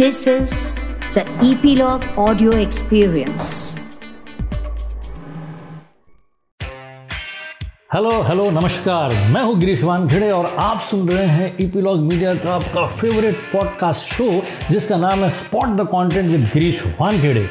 This is the Epilogue Audio Experience. Hello hello नमस्कार मैं हूँ गिरीश वानखेड़े और आप सुन रहे हैं ईपीलॉग मीडिया का आपका फेवरेट पॉडकास्ट शो जिसका नाम है spot the content with Girish Wankhede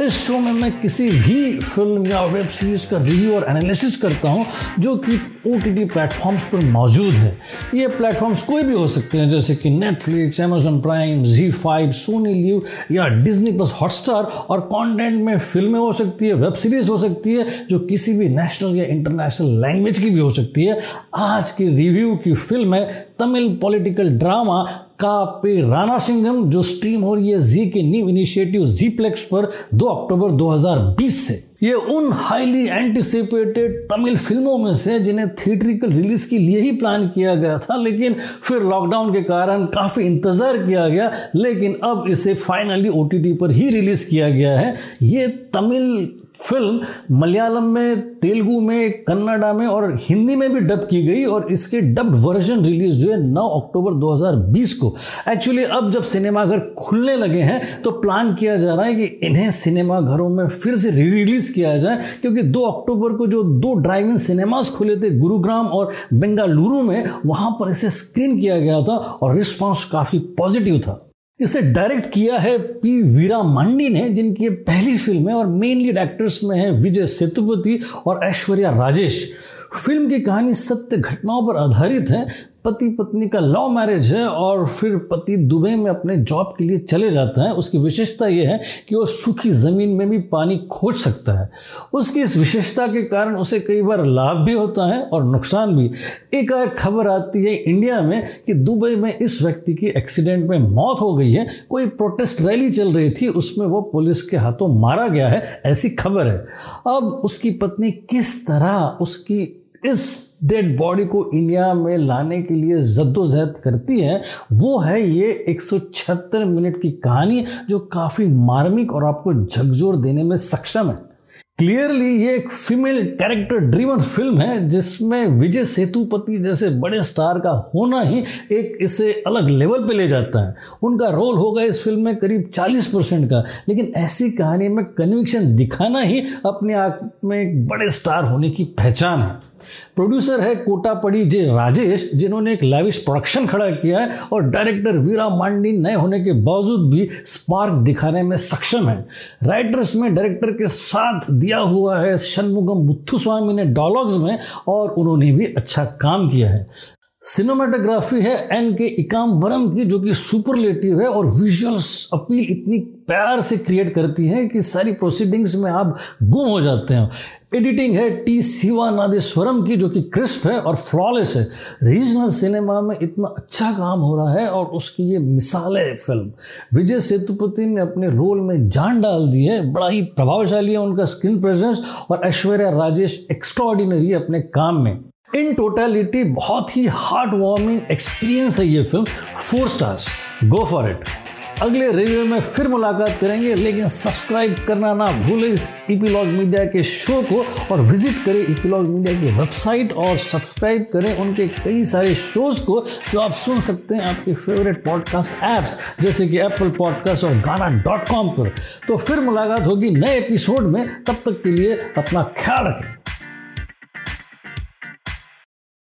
इस शो में मैं किसी भी फ़िल्म या वेब सीरीज़ का रिव्यू और एनालिसिस करता हूँ, जो कि ओ टी टी प्लेटफॉर्म्स पर मौजूद है। ये प्लेटफॉर्म्स कोई भी हो सकते हैं, जैसे कि Netflix Amazon Prime Zee five Sony Liv या डिजनी प्लस हॉटस्टार और कॉन्टेंट में फ़िल्में हो सकती है वेब सीरीज़ हो सकती है, जो किसी भी नेशनल या इंटरनेशनल लैंग्वेज की भी हो सकती है। आज की रिव्यू की फ़िल्म है तमिल पॉलिटिकल ड्रामा पे राणा सिंगम जो स्ट्रीम हो रही है जी के न्यू इनिशिएटिव जी प्लेक्स पर 2 अक्टूबर 2020 से। ये उन हाईली एंटिसिपेटेड तमिल फ़िल्मों में से जिन्हें थिएट्रिकल रिलीज़ के लिए ही प्लान किया गया था, लेकिन फिर लॉकडाउन के कारण काफ़ी इंतज़ार किया गया, लेकिन अब इसे फाइनली ओटीटी पर ही रिलीज़ किया गया है। ये तमिल फ़िल्म मलयालम में, तेलुगु में, कन्नाडा में और हिंदी में भी डब की गई और इसके डब्ड वर्जन रिलीज़ जो है 9 अक्टूबर 2020 को। एक्चुअली अब जब सिनेमाघर खुलने लगे हैं तो प्लान किया जा रहा है कि इन्हें सिनेमाघरों में फिर से री रिलीज़ किया जाए, क्योंकि 2 अक्टूबर को जो दो ड्राइव इन सिनेमाज खुले थे, गुरुग्राम और बेंगालुरु में, वहाँ पर इसे स्क्रीन किया गया था और रिस्पॉन्स काफ़ी पॉजिटिव था। इसे डायरेक्ट किया है पी वीरा मांडी ने, जिनकी पहली फ़िल्म है और मेनली डायरेक्टर्स में है विजय सेतुपति और ऐश्वर्या राजेश। फ़िल्म की कहानी सत्य घटनाओं पर आधारित है पति पत्नी का लव मैरिज है और फिर पति दुबई में अपने जॉब के लिए चले जाता है, उसकी विशेषता यह है कि वो सूखी ज़मीन में भी पानी खोज सकता है। उसकी इस विशेषता के कारण उसे कई बार लाभ भी होता है और नुकसान भी। एक खबर आती है इंडिया में कि दुबई में इस व्यक्ति की एक्सीडेंट में मौत हो गई है। कोई प्रोटेस्ट रैली चल रही थी, उसमें वो पुलिस के हाथों मारा गया है, ऐसी खबर है। अब उसकी पत्नी किस तरह उसकी इस डेड बॉडी को इंडिया में लाने के लिए जद्दोजहद करती है, वो है ये एक सौ छिहत्तर मिनट की कहानी जो काफ़ी मार्मिक और आपको झकझोर देने में सक्षम है। क्लियरली ये एक फीमेल कैरेक्टर ड्रीवन फ़िल्म है, जिसमें विजय सेतुपति जैसे बड़े स्टार का होना ही एक इसे अलग लेवल पे ले जाता है। उनका रोल होगा इस फ़िल्म में करीब 40 परसेंट का, लेकिन ऐसी कहानी में कन्विक्शन दिखाना ही अपने आप में एक बड़े स्टार होने की पहचान है। प्रोड्यूसर है कोटापड़ी जे राजेश, जिन्होंने एक लाविश प्रोडक्शन खड़ा किया है और डायरेक्टर वीरा मांडी नए होने के बावजूद भी स्पार्क दिखाने में सक्षम है। राइटर्स में डायरेक्टर के साथ दिया हुआ है शनमुगम मुथुस्वामी ने डायलॉग्स में और उन्होंने भी अच्छा काम किया है। सिनेमाटोग्राफी है एन के इकाम्बरम की, जो कि सुपरलेटिव है, और विजुअल्स अपील इतनी प्यार से क्रिएट करती है कि सारी प्रोसीडिंग्स में आप गुम हो जाते हैं। एडिटिंग है टी शिवा नादेश्वरम की, जो कि क्रिस्प है और फ्लॉलेस है। रीजनल सिनेमा में इतना अच्छा काम हो रहा है और उसकी ये मिसाल है फ़िल्म विजय सेतुपति ने अपने रोल में जान डाल दी है, बड़ा ही प्रभावशाली है उनका स्क्रीन प्रेजेंस और ऐश्वर्या राजेश एक्स्ट्रॉर्डिनरी अपने काम में। इन टोटलिटी बहुत ही हार्ट वार्मिंग एक्सपीरियंस है ये film four stars go for it अगले रिव्यू में फिर मुलाकात करेंगे, लेकिन सब्सक्राइब करना ना भूलें इस ईपीलॉग मीडिया के शो को और विज़िट करें ईपीलॉग मीडिया की वेबसाइट और सब्सक्राइब करें उनके कई सारे शोज़ को जो आप सुन सकते हैं आपके फेवरेट पॉडकास्ट ऐप्स जैसे कि एप्पल पॉडकास्ट और गाना डॉट कॉम पर. तो फिर मुलाकात होगी नए एपिसोड में. तब तक के लिए अपना ख्याल रखें.